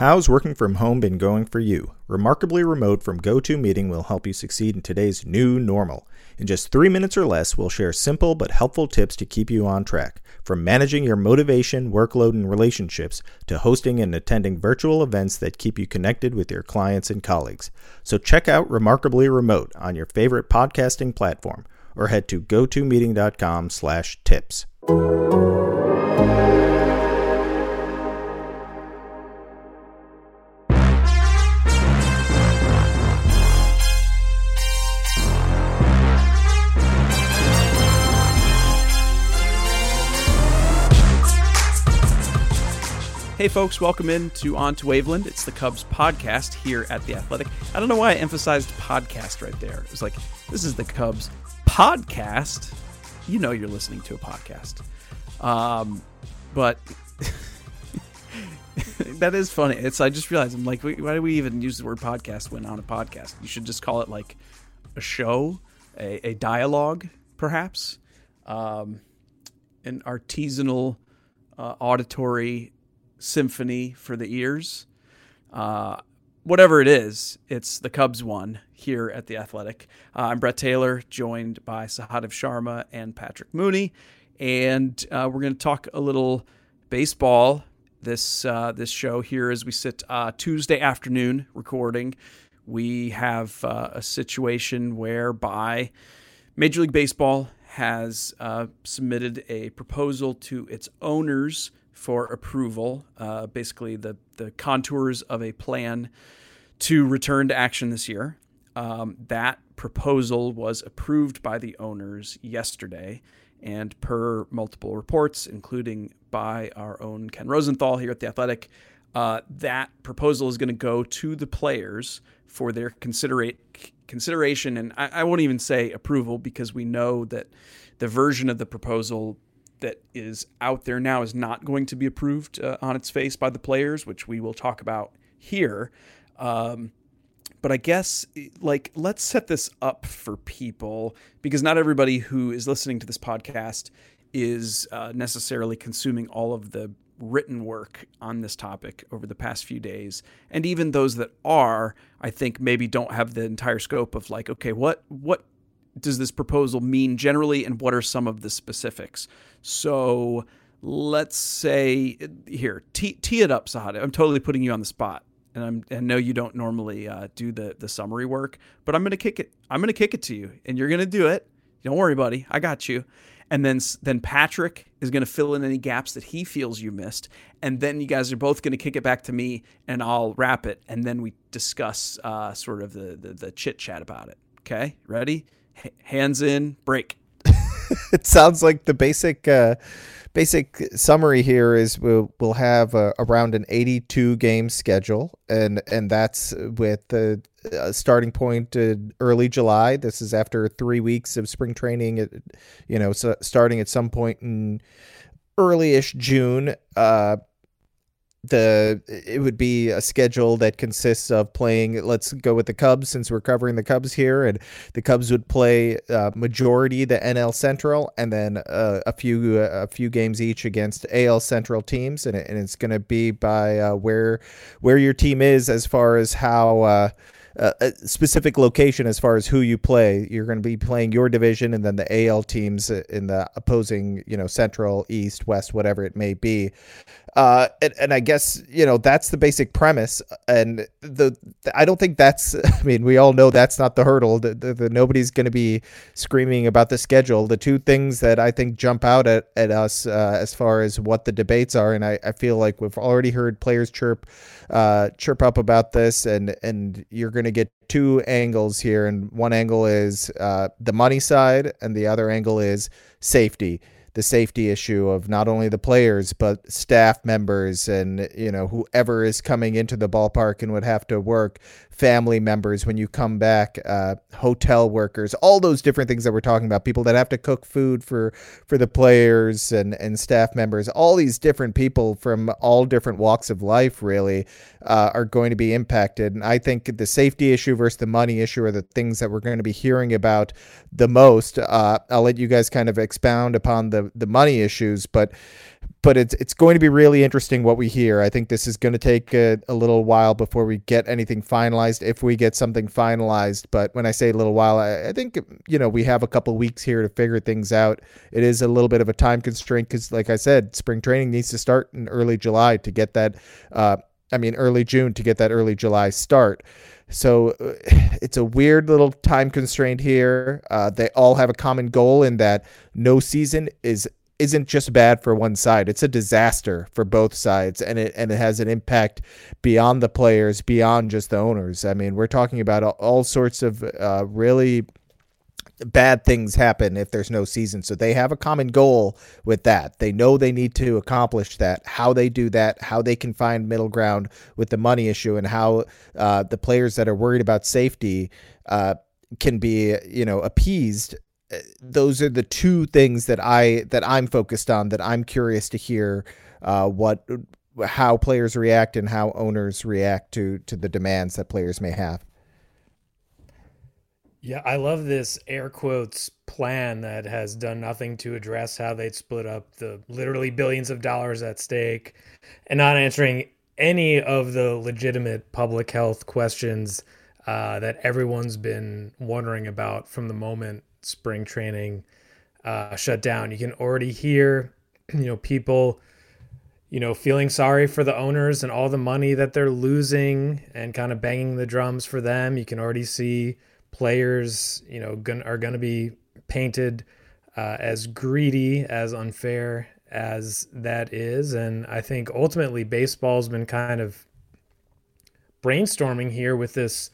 How's working from home been going for you? Remarkably Remote from GoToMeeting will help you succeed in today's new normal. In just three minutes or less, we'll share simple but helpful tips to keep you on track. From managing your motivation, workload, and relationships to hosting and attending virtual events that keep you connected with your clients and colleagues. So check out Remarkably Remote on your favorite podcasting platform or head to gotomeeting.com slash tips. Hey, folks, welcome in to On to Waveland. It's the Cubs podcast here at The Athletic. I don't know why I emphasized podcast right there. It was like, this is the Cubs podcast. You know you're listening to a podcast. Um, but that is funny. It's I just realized I'm like, why do we even use the word podcast when on a podcast? You should just call it like a show, a, a dialogue, perhaps, um, an artisanal uh, auditory symphony for the ears. Uh, whatever it is, it's the Cubs one here at the Athletic. Uh, I'm Brett Taylor, joined by Sahadev Sharma and Patrick Mooney, and uh, we're going to talk a little baseball this uh, this show here as we sit uh, Tuesday afternoon recording. We have uh, a situation whereby Major League Baseball has submitted a proposal to its owners for approval, uh, basically the, the contours of a plan to return to action this year. Um, that proposal was approved by the owners yesterday, and per multiple reports, including by our own Ken Rosenthal here at The Athletic, uh, that proposal is going to go to the players for their considerate consideration, and I, I won't even say approval because we know that the version of the proposal that is out there now is not going to be approved uh, on its face by the players, which we will talk about here. Um, but I guess, like, let's set this up for people because not everybody who is listening to this podcast is uh, necessarily consuming all of the written work on this topic over the past few days and even those that are i think maybe don't have the entire scope of like okay what what does this proposal mean generally, and what are some of the specifics? So let's say here, tee, tee it up, Sahad. I'm totally putting you on the spot, and I'm I know you don't normally uh, do the the summary work, but I'm gonna kick it. I'm gonna kick it to you, and you're gonna do it. Don't worry, buddy. I got you. And then then Patrick is going to fill in any gaps that he feels you missed, and then you guys are both going to kick it back to me, and I'll wrap it, and then we discuss uh, sort of the the, the chit chat about it. Okay, ready? Hands in, break. it sounds like the basic uh, basic summary here is we'll we'll have uh, around an 82 game schedule, and and that's with the uh, starting point early July. This is after three weeks of spring training, you know, so starting at some point in early-ish June. Uh, the it would be a schedule that consists of playing let's go with the cubs since we're covering the cubs here and the cubs would play uh, majority the nl central and then uh, a few uh, a few games each against al central teams and, it, and it's going to be by uh, where where your team is as far as how uh, a specific location as far as who you play. You're going to be playing your division, and then the AL teams in the opposing, you know, Central, East, West, whatever it may be. Uh, and, and I guess you know that's the basic premise, and the I don't think that's. I mean, we all know that's not the hurdle. The, the, the nobody's going to be screaming about the schedule. The two things that I think jump out at at us uh, as far as what the debates are, and I, I feel like we've already heard players chirp uh, chirp up about this, and and you're going to get two angles here, and one angle is uh, the money side, and the other angle is safety the safety issue of not only the players but staff members and you know whoever is coming into the ballpark and would have to work family members when you come back uh, hotel workers all those different things that we're talking about people that have to cook food for for the players and and staff members all these different people from all different walks of life really uh, are going to be impacted. And i think the safety issue versus the money issue are the things that we're going to be hearing about the most. Uh, i'll let you guys kind of expound upon the the money issues but but it's it's going to be really interesting what we hear. I think this is going to take a, a, little while before we get anything finalized, if we get something finalized. But when I say a little while, I, I think you know we have a couple weeks here to figure things out. It is a little bit of a time constraint because, like I said, spring training needs to start in early July to get that. Uh, I mean, early June to get that early July start. So uh, it's a weird little time constraint here. Uh, they all have a common goal in that no season is isn't just bad for one side. It's a disaster for both sides, and it and it has an impact beyond the players, beyond just the owners. I mean, we're talking about all, sorts of uh, really bad things happen if there's no season. So they have a common goal with that. They know they need to accomplish that. How they do that, how they can find middle ground with the money issue, and how uh, the players that are worried about safety. Uh, can be you know appeased those are the two things that I that I'm focused on that I'm curious to hear uh, what how players react and how owners react to to the demands that players may have. Yeah, I love this air quotes plan that has done nothing to address how they'd split up the literally billions of dollars at stake and not answering any of the legitimate public health questions uh, that everyone's been wondering about from the moment spring training uh, shut down. You can already hear, you know, people, you know, feeling sorry for the owners and all the money that they're losing and kind of banging the drums for them. You can already see players, you know, gonna, are going to be painted uh, as greedy, as unfair as that is. And I think ultimately baseball's been kind of brainstorming here with this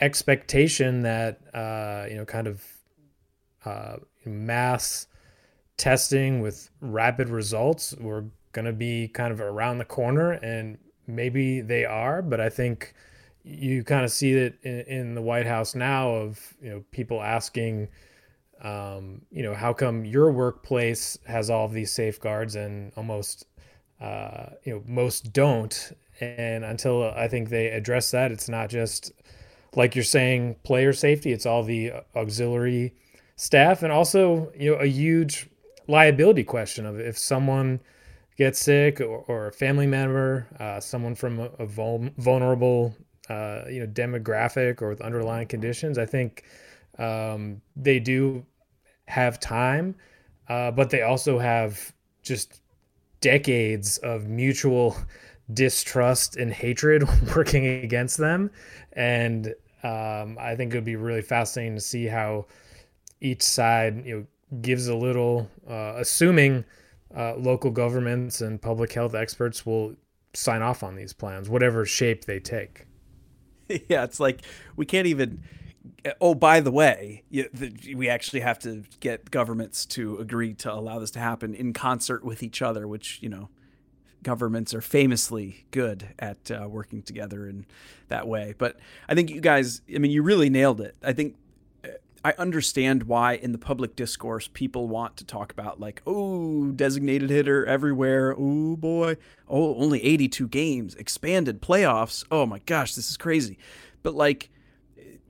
expectation that, uh, you know, kind of uh, mass testing with rapid results were going to be kind of around the corner, and maybe they are, but I think you kind of see it in, in, the White House now of you know people asking, um, you know, how come your workplace has all of these safeguards and almost uh, you know most don't, and until I think they address that, it's not just like you're saying player safety; it's all the auxiliary staff and also you know a huge liability question of if someone gets sick or, or a family member uh, someone from a, a vulnerable uh, you know demographic or with underlying conditions i think um, they do have time uh, but they also have just decades of mutual distrust and hatred working against them. And um, i think it would be really fascinating to see how each side you know gives a little, uh, assuming uh, local governments and public health experts will sign off on these plans, whatever shape they take. Yeah, it's like we can't even. Oh, by the way, we actually have to get governments to agree to allow this to happen in concert with each other, which you know governments are famously good at uh, working together in that way. But I think you guys, I mean, you really nailed it. I think I understand why in the public discourse people want to talk about like, oh, designated hitter everywhere. Oh boy. Oh, only 82 games, expanded playoffs. Oh my gosh, this is crazy. But like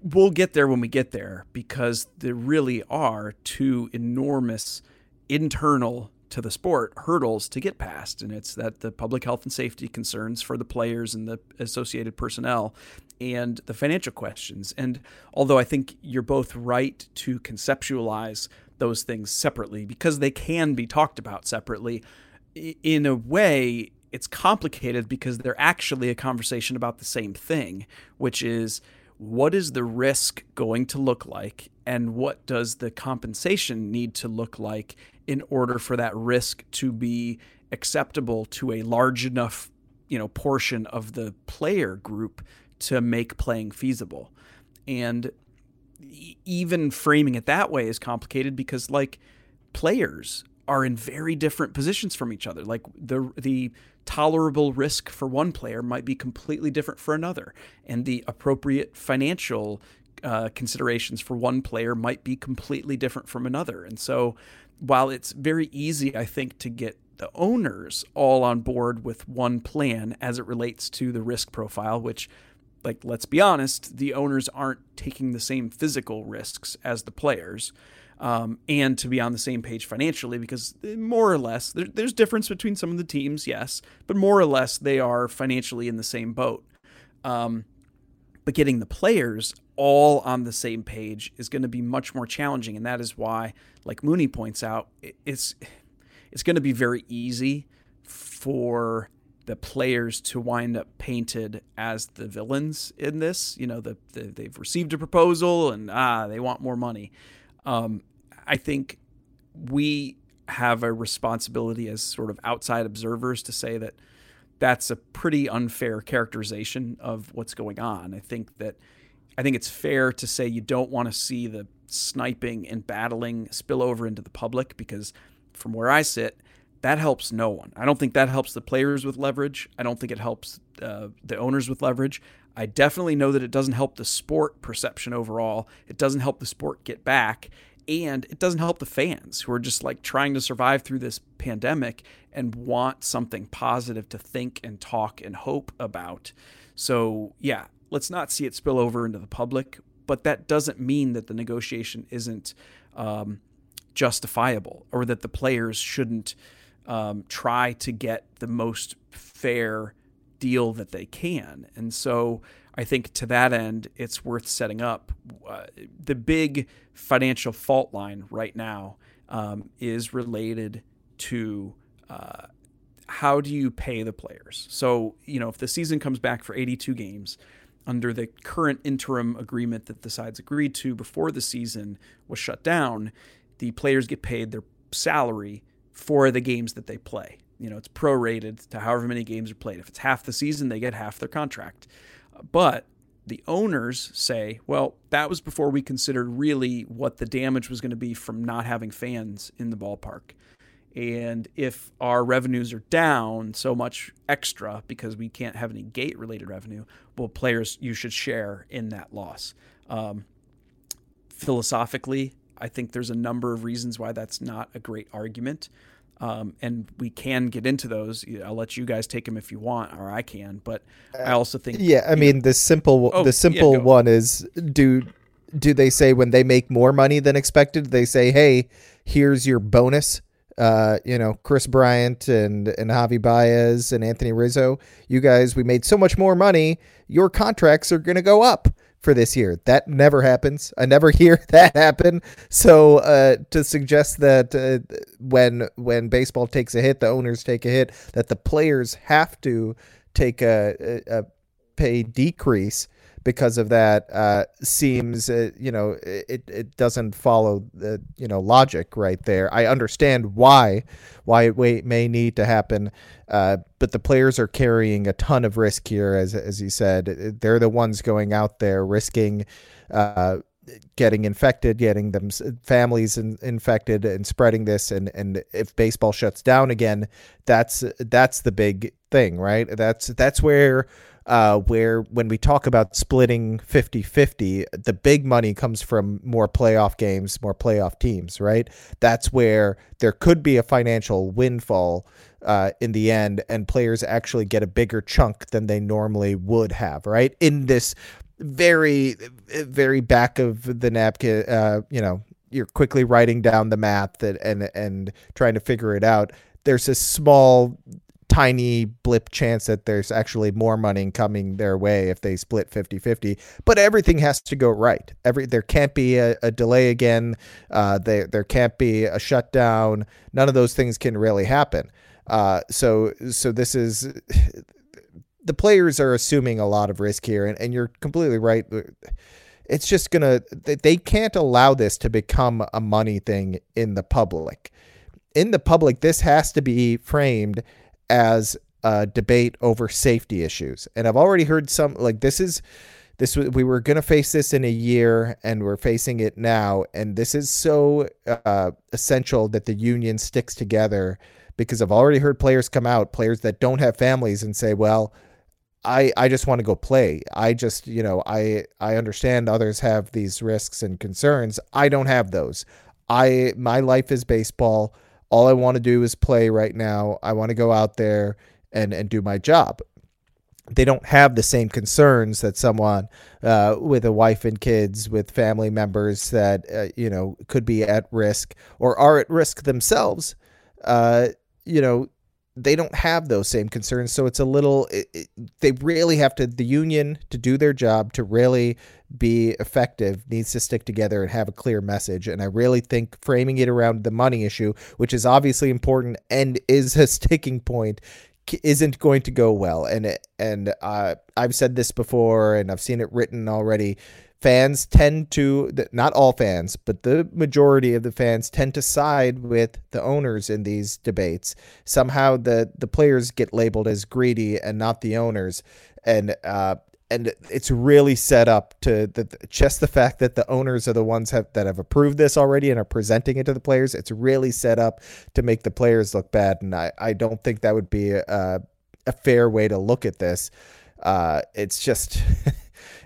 we'll get there when we get there because there really are two enormous internal to the sport hurdles to get past and it's that the public health and safety concerns for the players and the associated personnel and the financial questions. And although I think you're both right to conceptualize those things separately because they can be talked about separately, in a way, it's complicated because they're actually a conversation about the same thing, which is what is the risk going to look like and what does the compensation need to look like in order for that risk to be acceptable to a large enough you know portion of the player group to make playing feasible. And even framing it that way is complicated because like players are in very different positions from each other. Like the the tolerable risk for one player might be completely different for another, and the appropriate financial uh, considerations for one player might be completely different from another. And so, while it's very easy, I think, to get the owners all on board with one plan as it relates to the risk profile, which like let's be honest, the owners aren't taking the same physical risks as the players. um, and to be on the same page financially because eh, more or less there, there's difference between some of the teams, yes, but more or less they are financially in the same boat. Um, but getting the players all on the same page is going to be much more challenging, and that is why, like Mooney points out, it's it's going to be very easy for the players to wind up painted as the villains in this. You know, the, the they've received a proposal and ah, they want more money. Um, I think we have a responsibility as sort of outside observers to say that that's a pretty unfair characterization of what's going on. I think that I think it's fair to say you don't want to see the sniping and battling spill over into the public because from where I sit, that helps no one. I don't think that helps the players with leverage. I don't think it helps uh, the owners with leverage. I definitely know that it doesn't help the sport perception overall. It doesn't help the sport get back and it doesn't help the fans who are just like trying to survive through this pandemic and want something positive to think and talk and hope about. So, yeah, let's not see it spill over into the public, but that doesn't mean that the negotiation isn't um, justifiable or that the players shouldn't um, try to get the most fair deal that they can. And so, I think to that end, it's worth setting up. Uh, the big financial fault line right now um, is related to uh, how do you pay the players? So, you know, if the season comes back for 82 games, under the current interim agreement that the sides agreed to before the season was shut down, the players get paid their salary for the games that they play. You know, it's prorated to however many games are played. If it's half the season, they get half their contract. But the owners say, well, that was before we considered really what the damage was going to be from not having fans in the ballpark. And if our revenues are down so much extra because we can't have any gate related revenue, well, players, you should share in that loss. Um, philosophically, I think there's a number of reasons why that's not a great argument. Um, and we can get into those. I'll let you guys take them if you want, or I can. But I also think, yeah, I mean, know, the simple, oh, the simple yeah, one is do do they say when they make more money than expected? They say, hey, here's your bonus. Uh, you know, Kris Bryant and and Javy Baez and Anthony Rizzo. You guys, we made so much more money. Your contracts are going to go up for this year. That never happens. I never hear that happen. So uh, to suggest that uh, when when baseball takes a hit, the owners take a hit, that the players have to take a, a, a pay decrease because of that uh, seems uh, you know it, it doesn't follow the you know logic right there. I understand why why it may need to happen, uh, but the players are carrying a ton of risk here, as as you said. They're the ones going out there risking. Getting infected, getting them families in, infected, and spreading this. And and if baseball shuts down again, that's that's the big thing, right? That's that's where uh, where when we talk about splitting 50 50, the big money comes from more playoff games, more playoff teams, right? That's where there could be a financial windfall uh, in the end, and players actually get a bigger chunk than they normally would have, right? In this very, very back of the napkin, uh, you know, you're quickly writing down the math and, and, trying to figure it out. There's a small tiny blip chance that there's actually more money coming their way if they split 50-50 but everything has to go right. Every there can't be a, a delay again. Uh, there there can't be a shutdown. None of those things can really happen. Uh, so so this is the players are assuming a lot of risk here and, and you're completely right it's just gonna they can't allow this to become a money thing in the public in the public this has to be framed as a debate over safety issues. And I've already heard some like this is this we were going to face this in a year and we're facing it now and this is so uh, essential that the union sticks together because I've already heard players come out, players that don't have families and say, "Well, I I just want to go play. I just, you know, I I understand others have these risks and concerns. I don't have those. I my life is baseball all I want to do is play right now. I want to go out there and and do my job. they don't have the same concerns that someone uh, with a wife and kids, with family members that uh, you know could be at risk or are at risk themselves. Uh, you know, they don't have those same concerns, so it's a little. It, it, they really have to. The union to do their job to really be effective needs to stick together and have a clear message. And I really think framing it around the money issue, which is obviously important and is a sticking point, isn't going to go well. And and uh, I've said this before, and I've seen it written already. Fans tend to, not all fans, but the majority of the fans tend to side with the owners in these debates. Somehow the the players get labeled as greedy and not the owners, and uh, and it's really set up to the, just the fact that the owners are the ones have, that have approved this already and are presenting it to the players. It's really set up to make the players look bad, and I, I don't think that would be a, a fair way to look at this. Uh, it's just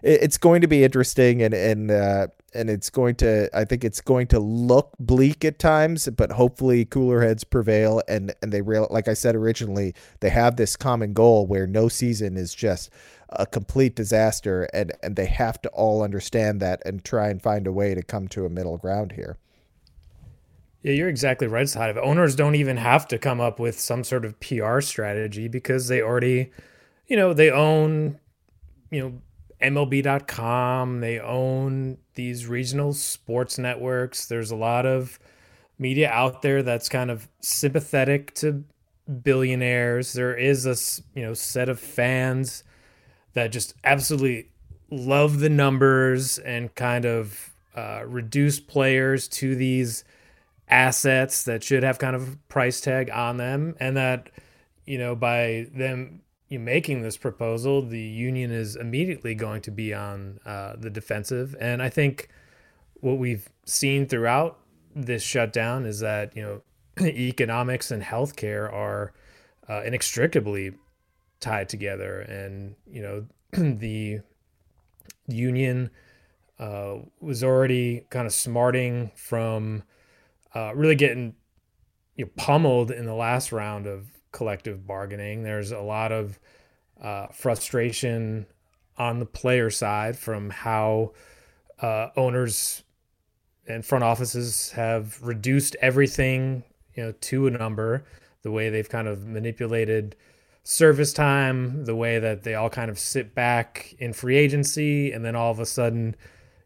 it's going to be interesting and and uh, and it's going to I think it's going to look bleak at times, but hopefully cooler heads prevail and and they real like I said originally they have this common goal where no season is just a complete disaster and and they have to all understand that and try and find a way to come to a middle ground here. Yeah, you're exactly right, side of it. Owners don't even have to come up with some sort of PR strategy because they already, you know, they own, you know, MLB.com, they own these regional sports networks. There's a lot of media out there that's kind of sympathetic to billionaires. There is a, you know, set of fans that just absolutely love the numbers and kind of uh, reduce players to these assets that should have kind of price tag on them and that you know by them making this proposal the union is immediately going to be on uh, the defensive. And i think what we've seen throughout this shutdown is that you know economics and healthcare are uh, inextricably tied together. And you know the union uh, was already kind of smarting from uh, really getting you know, pummeled in the last round of collective bargaining. There's a lot of uh, frustration on the player side from how uh, owners and front offices have reduced everything you know to a number the way they've kind of manipulated service time, the way that they all kind of sit back in free agency, and then all of a sudden,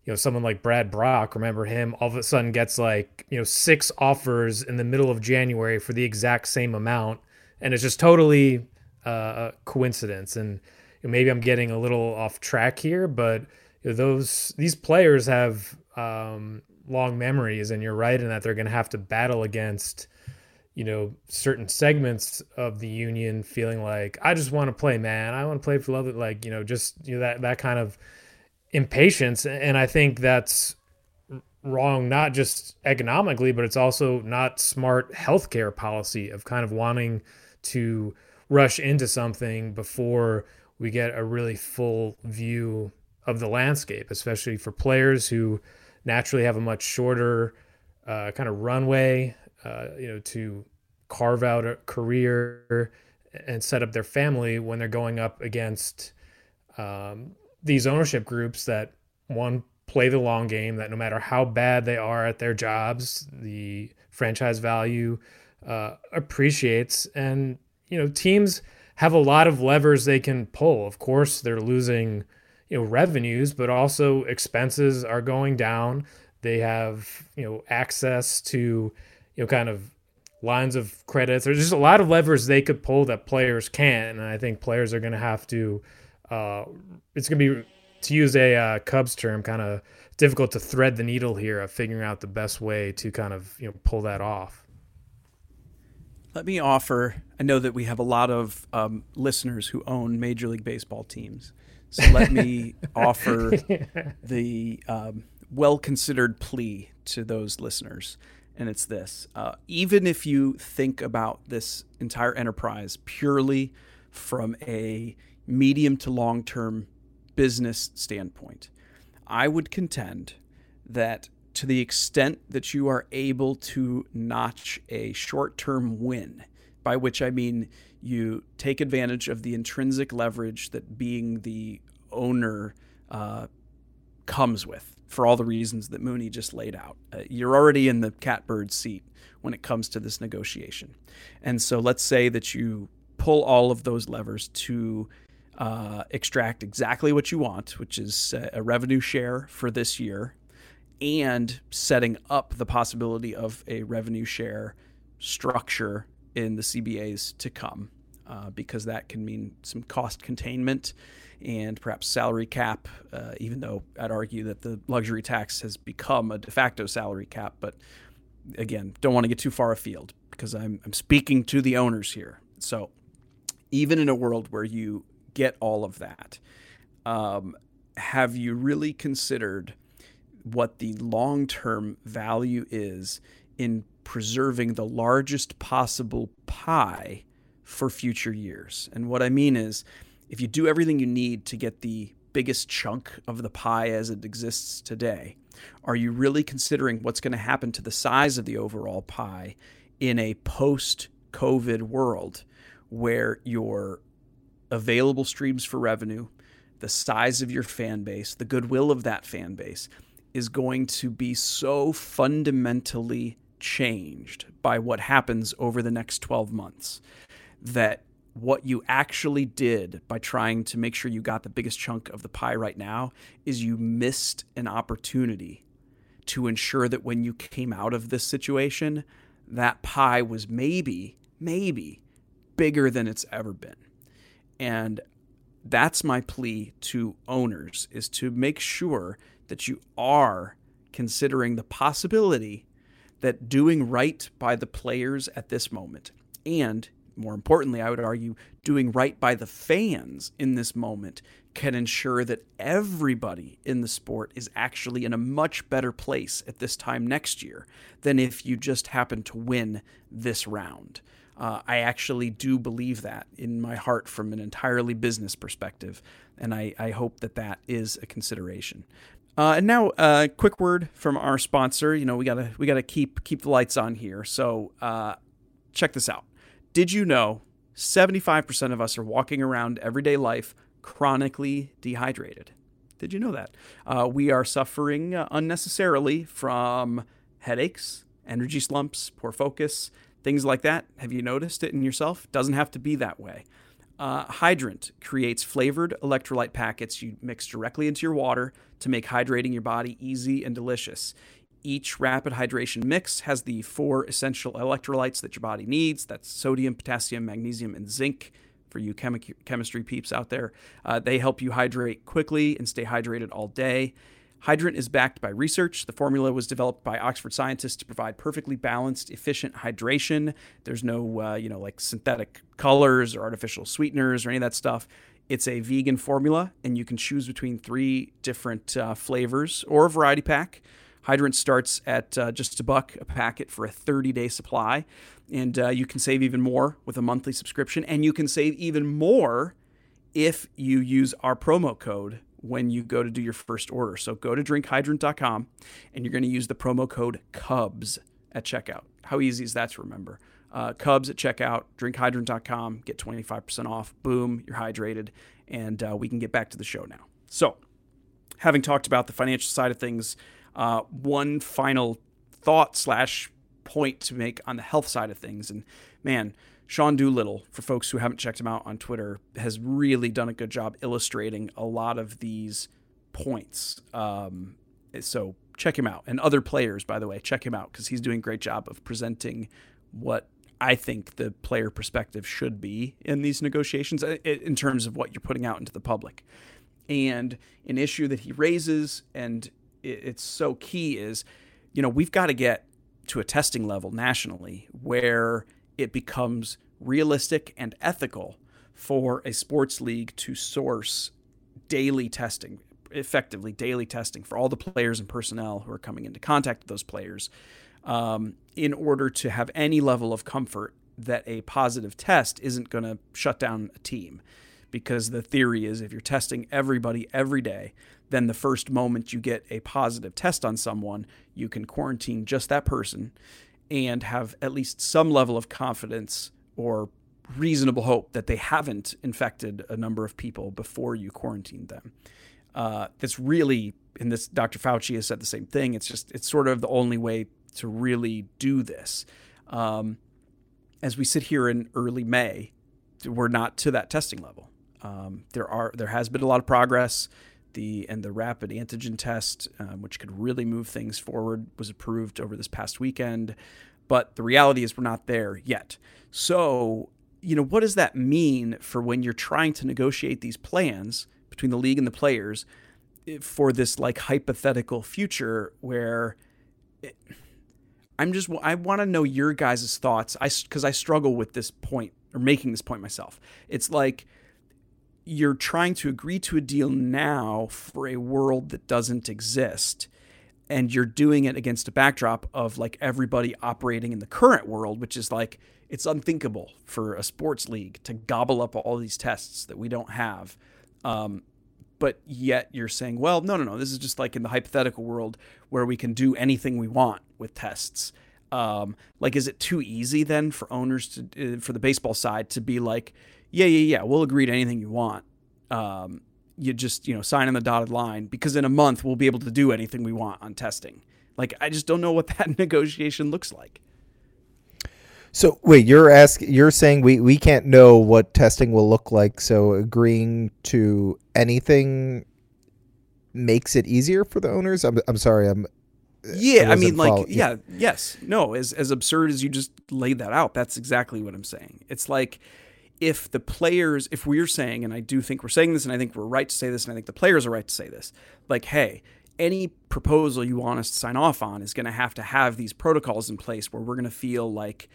you know, someone like Brad Brach, remember him, all of a sudden gets like, you know, six offers in the middle of January for the exact same amount. And it's just totally uh, a coincidence. And maybe I'm getting a little off track here, but those these players have um, long memories, and you're right in that they're going to have to battle against you know certain segments of the union feeling like I just want to play, man. I want to play for love. Like you know, just you know that that kind of impatience, and I think that's wrong not just economically but it's also not smart healthcare policy of kind of wanting to rush into something before we get a really full view of the landscape especially for players who naturally have a much shorter uh, kind of runway uh, you know, to carve out a career and set up their family when they're going up against um, these ownership groups that one play the long game that no matter how bad they are at their jobs the franchise value uh, appreciates and you know teams have a lot of levers they can pull of course they're losing you know revenues but also expenses are going down they have you know access to you know, kind of lines of credits. There's just a lot of levers they could pull that players can't, and I think players are going to have to. Uh, it's going to be, to use a uh, Cubs term, kind of difficult to thread the needle here of figuring out the best way to kind of you know pull that off. Let me offer. I know that we have a lot of um, listeners who own Major League Baseball teams, so let me offer the um, well-considered plea to those listeners and it's this uh, even if you think about this entire enterprise purely from a medium to long term business standpoint, I would contend that to the extent that you are able to notch a short term win by which I mean you take advantage of the intrinsic leverage that being the owner uh, comes with for all the reasons that Mooney just laid out. Uh, you're already in the catbird seat when it comes to this negotiation. And so let's say that you pull all of those levers to uh, extract exactly what you want, which is a revenue share for this year, and setting up the possibility of a revenue share structure in the CBAs to come, uh, because that can mean some cost containment and perhaps salary cap, uh, even though I'd argue that the luxury tax has become a de facto salary cap. But again, don't want to get too far afield because I'm, I'm speaking to the owners here. So even in a world where you get all of that, um, have you really considered what the long term value is in preserving the largest possible pie for future years? And what I mean is, if you do everything you need to get the biggest chunk of the pie as it exists today, are you really considering what's going to happen to the size of the overall pie in a post COVID world where your available streams for revenue, the size of your fan base, the goodwill of that fan base is going to be so fundamentally changed by what happens over the next 12 months that what you actually did by trying to make sure you got the biggest chunk of the pie right now is you missed an opportunity to ensure that when you came out of this situation, that pie was maybe, maybe bigger than it's ever been. And that's my plea to owners is to make sure that you are considering the possibility that doing right by the players at this moment and more importantly, I would argue, doing right by the fans in this moment can ensure that everybody in the sport is actually in a much better place at this time next year than if you just happen to win this round. Uh, I actually do believe that in my heart from an entirely business perspective, and I, I hope that that is a consideration. Uh, and now, a uh, quick word from our sponsor. You know, we gotta we gotta keep keep the lights on here. So, uh, check this out. Did you know 75% of us are walking around everyday life chronically dehydrated? Did you know that? Uh, we are suffering uh, unnecessarily from headaches, energy slumps, poor focus, things like that. Have you noticed it in yourself? Doesn't have to be that way. Uh, Hydrant creates flavored electrolyte packets you mix directly into your water to make hydrating your body easy and delicious. Each rapid hydration mix has the four essential electrolytes that your body needs that's sodium, potassium, magnesium, and zinc. For you chemi- chemistry peeps out there, uh, they help you hydrate quickly and stay hydrated all day. Hydrant is backed by research. The formula was developed by Oxford scientists to provide perfectly balanced, efficient hydration. There's no, uh, you know, like synthetic colors or artificial sweeteners or any of that stuff. It's a vegan formula, and you can choose between three different uh, flavors or a variety pack. Hydrant starts at uh, just a buck a packet for a 30 day supply. And uh, you can save even more with a monthly subscription. And you can save even more if you use our promo code when you go to do your first order. So go to drinkhydrant.com and you're going to use the promo code CUBS at checkout. How easy is that to remember? Uh, Cubs at checkout, drinkhydrant.com, get 25% off. Boom, you're hydrated. And uh, we can get back to the show now. So, having talked about the financial side of things, uh, one final thought slash point to make on the health side of things. And man, Sean Doolittle, for folks who haven't checked him out on Twitter, has really done a good job illustrating a lot of these points. Um, so check him out. And other players, by the way, check him out because he's doing a great job of presenting what I think the player perspective should be in these negotiations uh, in terms of what you're putting out into the public. And an issue that he raises and it's so key is, you know, we've got to get to a testing level nationally where it becomes realistic and ethical for a sports league to source daily testing, effectively daily testing for all the players and personnel who are coming into contact with those players, um, in order to have any level of comfort that a positive test isn't going to shut down a team. Because the theory is if you're testing everybody every day, then the first moment you get a positive test on someone, you can quarantine just that person and have at least some level of confidence or reasonable hope that they haven't infected a number of people before you quarantine them. Uh, that's really, and this Dr. Fauci has said the same thing. It's just, it's sort of the only way to really do this. Um, as we sit here in early May, we're not to that testing level. Um, there are, there has been a lot of progress. The and the rapid antigen test, um, which could really move things forward, was approved over this past weekend. But the reality is, we're not there yet. So you know, what does that mean for when you're trying to negotiate these plans between the league and the players eh, for this like hypothetical future where it, I'm just I want to know your guys' thoughts. I because I struggle with this point or making this point myself. It's like you're trying to agree to a deal now for a world that doesn't exist and you're doing it against a backdrop of like everybody operating in the current world which is like it's unthinkable for a sports league to gobble up all these tests that we don't have. Um, but yet you're saying, well, no, no, no. This is just like in the hypothetical world where we can do anything we want with tests. Um, like, is it too easy then for owners to, uh, for the baseball side to be like, yeah, yeah, yeah, we'll agree to anything you want. Um, you just, you know, sign on the dotted line because in a month we'll be able to do anything we want on testing. Like, I just don't know what that negotiation looks like. So wait, you're asking, you're saying we we can't know what testing will look like. So agreeing to anything makes it easier for the owners. I'm I'm sorry. I'm yeah. I, I mean, like yeah, yes, no. As as absurd as you just laid that out, that's exactly what I'm saying. It's like if the players, if we're saying, and I do think we're saying this, and I think we're right to say this, and I think the players are right to say this, like, hey, any proposal you want us to sign off on is going to have to have these protocols in place where we're going to feel like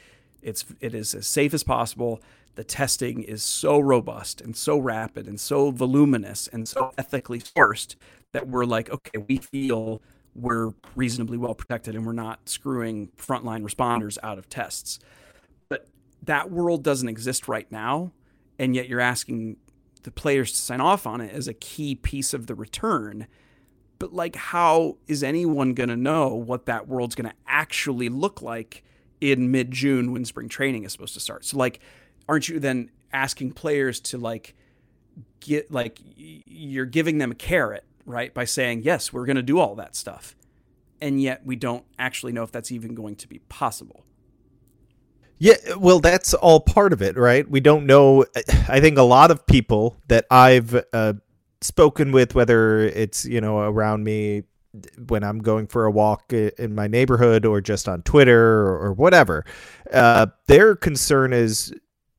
it's it is as safe as possible. The testing is so robust and so rapid and so voluminous and so ethically sourced that we're like, okay, we feel we're reasonably well protected and we're not screwing frontline responders out of tests. That world doesn't exist right now, and yet you're asking the players to sign off on it as a key piece of the return. But like, how is anyone going to know what that world's going to actually look like in mid June when spring training is supposed to start. So like, aren't you then asking players to like get like you're giving them a carrot right by saying yes we're going to do all that stuff and yet we don't actually know if that's even going to be possible yeah well that's all part of it right we don't know i think a lot of people that i've uh, spoken with whether it's you know around me when I'm going for a walk in my neighborhood or just on Twitter or, whatever. Uh, their concern is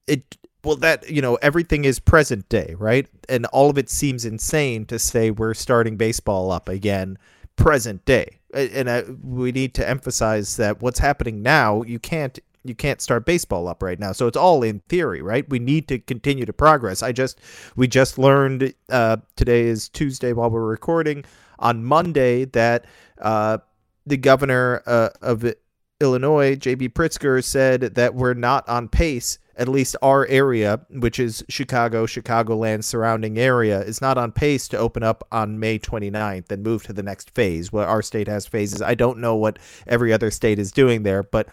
it. Well, that you know, everything is present day, right? And all of it seems insane to say we're starting baseball up again, present day. And I, we need to emphasize that what's happening now, you can't you can't start baseball up right now. So it's all in theory, right? We need to continue to progress. I just we just learned uh, today is Tuesday while we're recording on Monday that uh, the governor uh, of Illinois, J.B. Pritzker, said that we're not on pace. At least our area, which is Chicago, Chicagoland surrounding area, is not on pace to open up on May 29th and move to the next phase. Well, our state has phases. I don't know what every other state is doing there, but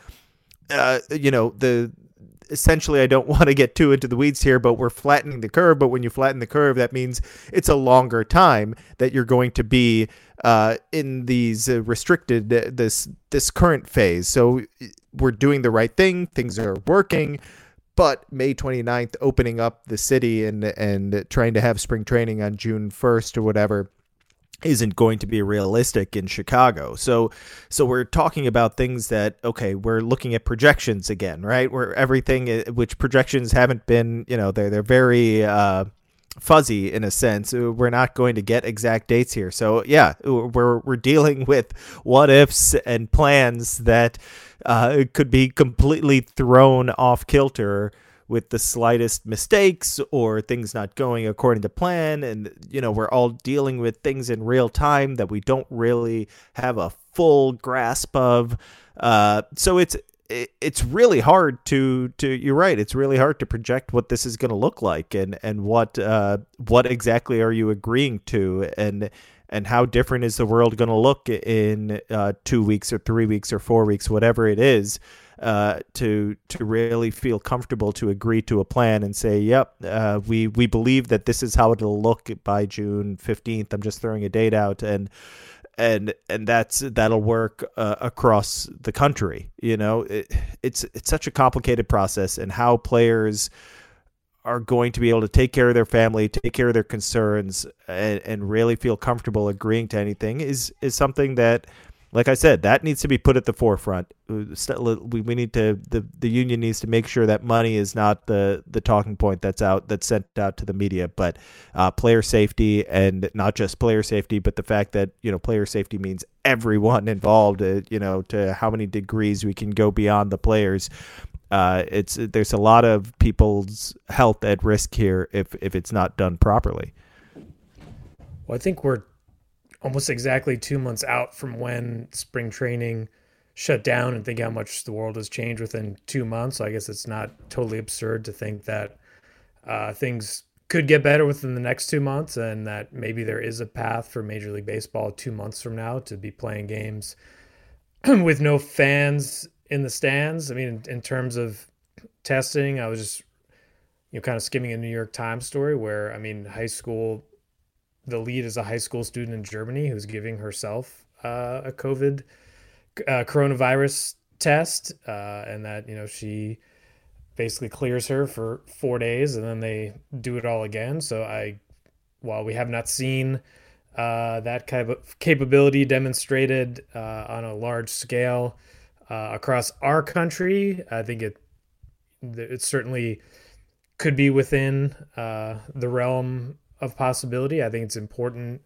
uh, you know the essentially I don't want to get too into the weeds here, but we're flattening the curve. But when you flatten the curve, that means it's a longer time that you're going to be uh, in these uh, restricted uh, this this current phase. So we're doing the right thing. Things are working. But May 29th, opening up the city and and trying to have spring training on June 1st or whatever isn't going to be realistic in Chicago. So so we're talking about things that okay, we're looking at projections again, right? Where everything which projections haven't been, you know, they're they're very uh, fuzzy in a sense. Uh, we're not going to get exact dates here. So yeah, we're we're dealing with what ifs and plans that uh, could be completely thrown off kilter with the slightest mistakes or things not going according to plan. And you know we're all dealing with things in real time that we don't really have a full grasp of. Uh, so it's it's really hard to to you're right it's really hard to project what this is going to look like and and what uh, what exactly are you agreeing to and and how different is the world going to look in uh, two weeks or three weeks or four weeks whatever it is uh, to to really feel comfortable to agree to a plan and say, "Yep, uh, we we believe that this is how it'll look by June fifteenth." I'm just throwing a date out, and and and that's that'll work uh, across the country. You know, it, it's it's such a complicated process, and how players are going to be able to take care of their family, take care of their concerns, and, and really feel comfortable agreeing to anything is is something that, like I said, that needs to be put at the forefront. We, we need to the, the union needs to make sure that money is not the the talking point that's out that's sent out to the media, but uh, player safety and not just player safety, but the fact that you know player safety means everyone involved. Uh, you know to how many degrees we can go beyond the players uh, it's there's a lot of people's health at risk here if if it's not done properly. Well, I think we're almost exactly two months out from when spring training shut down, and think how much the world has changed within two months. So I guess it's not totally absurd to think that uh, things could get better within the next two months, and that maybe there is a path for Major League Baseball two months from now to be playing games with no fans in the stands. I mean, in, in terms of testing, I was just you know kind of skimming a New York Times story where I mean, high school, the lead is a high school student in Germany who's giving herself uh, a COVID uh, coronavirus test, uh, and that you know she basically clears her for four days, and then they do it all again. So I, while we have not seen uh, that kind of capability demonstrated uh, on a large scale uh, across our country. I think it it certainly could be within the realm of possibility. I think it's important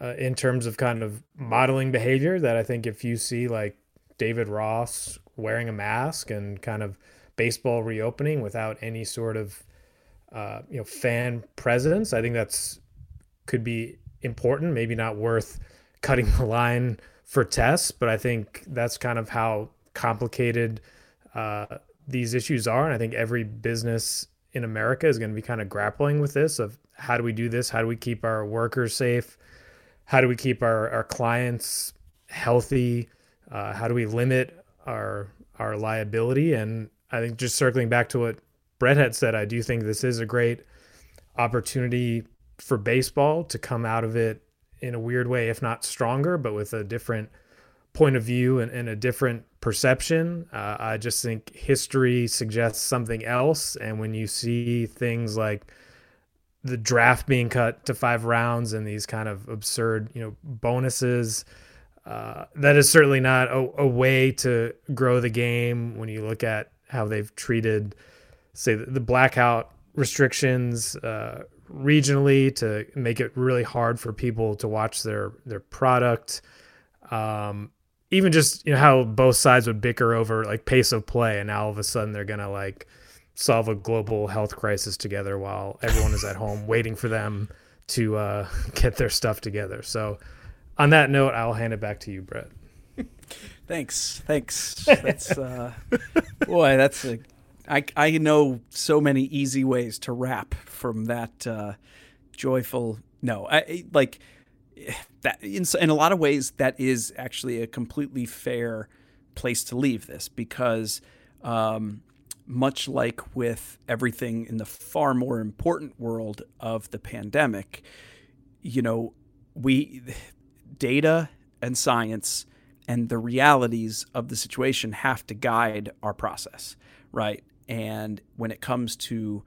uh, in terms of kind of modeling behavior that I think if you see like David Ross wearing a mask and kind of baseball reopening without any sort of uh, you know fan presence, I think that's could be important. Maybe not worth cutting the line for tests, but I think that's kind of how complicated uh, these issues are. And I think every business in America is going to be kind of grappling with this of how do we do this? How do we keep our workers safe? How do we keep our, our clients healthy? Uh, how do we limit our our liability? And I think just circling back to what Brett had said, I do think this is a great opportunity for baseball to come out of it in a weird way, if not stronger, but with a different point of view and, and a different perception. Uh, I just think history suggests something else. And when you see things like the draft being cut to five rounds and these kind of absurd, you know, bonuses, uh, that is certainly not a, a, way to grow the game. When you look at how they've treated, say, the, the blackout restrictions uh, regionally to make it really hard for people to watch their their product. Um, even just you know how both sides would bicker over like pace of play, and now all of a sudden they're gonna like solve a global health crisis together while everyone is at home waiting for them to uh, get their stuff together. So, on that note, I'll hand it back to you, Brett. thanks, thanks. That's uh, boy, that's a I, I know so many easy ways to wrap from that uh, joyful. No, I like that. In, in a lot of ways, that is actually a completely fair place to leave this because, um, much like with everything in the far more important world of the pandemic, you know, we data and science and the realities of the situation have to guide our process, right? And when it comes to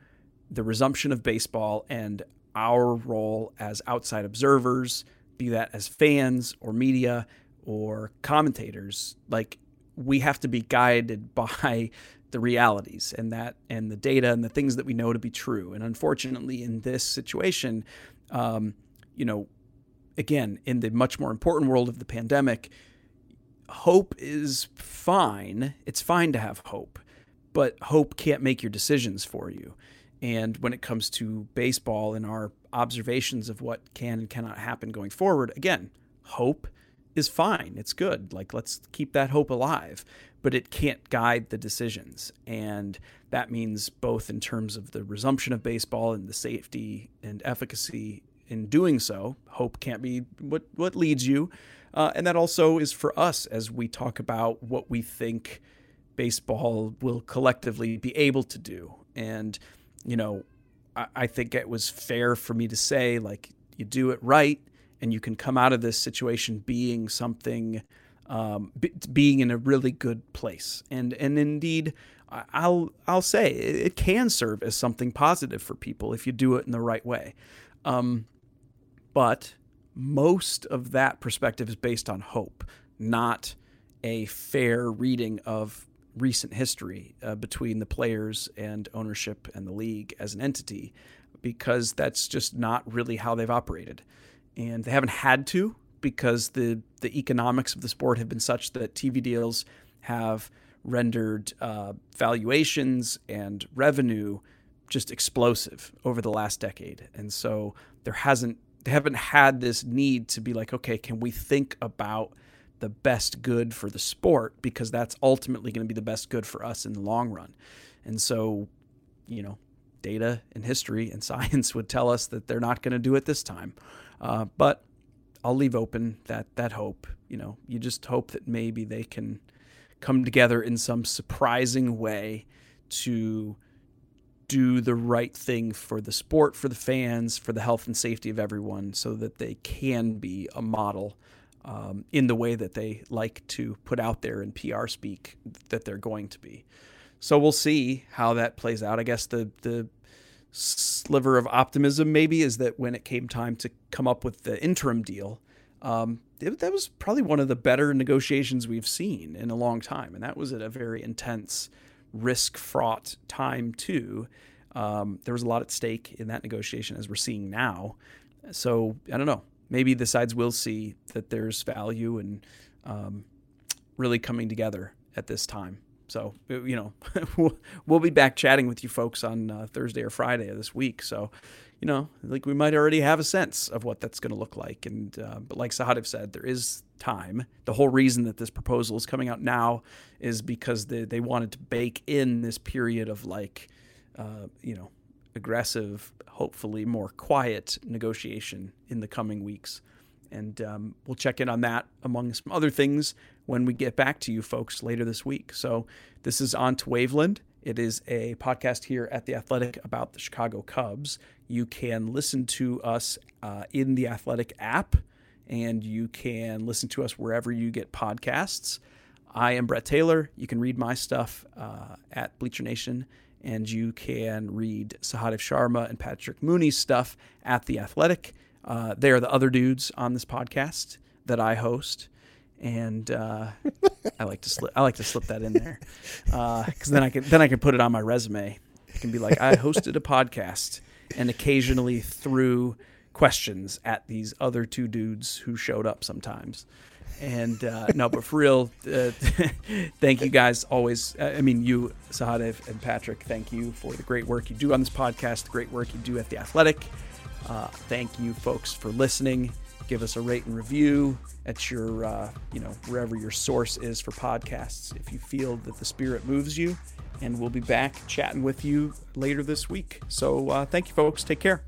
the resumption of baseball and our role as outside observers, be that as fans or media or commentators, like we have to be guided by the realities and that and the data and the things that we know to be true. And unfortunately, in this situation, um, you know, again, in the much more important world of the pandemic, hope is fine. It's fine to have hope but hope can't make your decisions for you. And when it comes to baseball and our observations of what can and cannot happen going forward, again, hope is fine. It's good. Like, let's keep that hope alive, but it can't guide the decisions. And that means both in terms of the resumption of baseball and the safety and efficacy in doing so. Hope can't be what, what leads you. Uh, and that also is for us as we talk about what we think baseball will collectively be able to do. And, you know, I, I think it was fair for me to say, like, you do it right and you can come out of this situation being something um, being in a really good place. And and indeed I'll I'll say it can serve as something positive for people if you do it in the right way. Um, but most of that perspective is based on hope not a fair reading of recent history uh, between the players and ownership and the league as an entity because that's just not really how they've operated. And they haven't had to because the the economics of the sport have been such that TV deals have rendered uh, valuations and revenue just explosive over the last decade, and so there hasn't they haven't had this need to be like, okay, can we think about the best good for the sport because that's ultimately going to be the best good for us in the long run, and so you know data and history and science would tell us that they're not going to do it this time. Uh, but I'll leave open that that hope. You know, you just hope that maybe they can come together in some surprising way to do the right thing for the sport, for the fans, for the health and safety of everyone, so that they can be a model um, in the way that they like to put out there in PR speak that they're going to be. So we'll see how that plays out. I guess the the sliver of optimism maybe is that when it came time to come up with the interim deal, um, it, that was probably one of the better negotiations we've seen in a long time, and that was at a very intense, risk-fraught time too. Um, there was a lot at stake in that negotiation, as we're seeing now. So I don't know. Maybe the sides will see that there's value and um, really coming together at this time. So, you know, we'll, be back chatting with you folks on uh, Thursday or Friday of this week. So, you know, like we might already have a sense of what that's going to look like. And, uh, but like Sahadev said, there is time. The whole reason that this proposal is coming out now is because they, they wanted to bake in this period of like, uh, you know, aggressive, hopefully more quiet negotiation in the coming weeks. And um, we'll check in on that among some other things when we get back to you folks later this week. So this is on to Waveland. It is a podcast here at The Athletic about the Chicago Cubs. You can listen to us uh, in the Athletic app, and you can listen to us wherever you get podcasts. I am Brett Taylor. You can read my stuff uh, at Bleacher Nation, and you can read Sahadev Sharma and Patrick Mooney's stuff at The Athletic. Uh, they are the other dudes on this podcast that I host and uh, I like to slip I like to slip that in there because uh, then I can then I can put it on my resume. It can be like I hosted a podcast and occasionally threw questions at these other two dudes who showed up sometimes. And uh, no, but for real, uh, thank you guys always. I mean, you, Sahadev and Patrick, thank you for the great work you do on this podcast, the great work you do at The Athletic. Uh, thank you, folks, for listening give us a rate and review at your uh, you know wherever your source is for podcasts if you feel that the spirit moves you and we'll be back chatting with you later this week so uh, thank you folks take care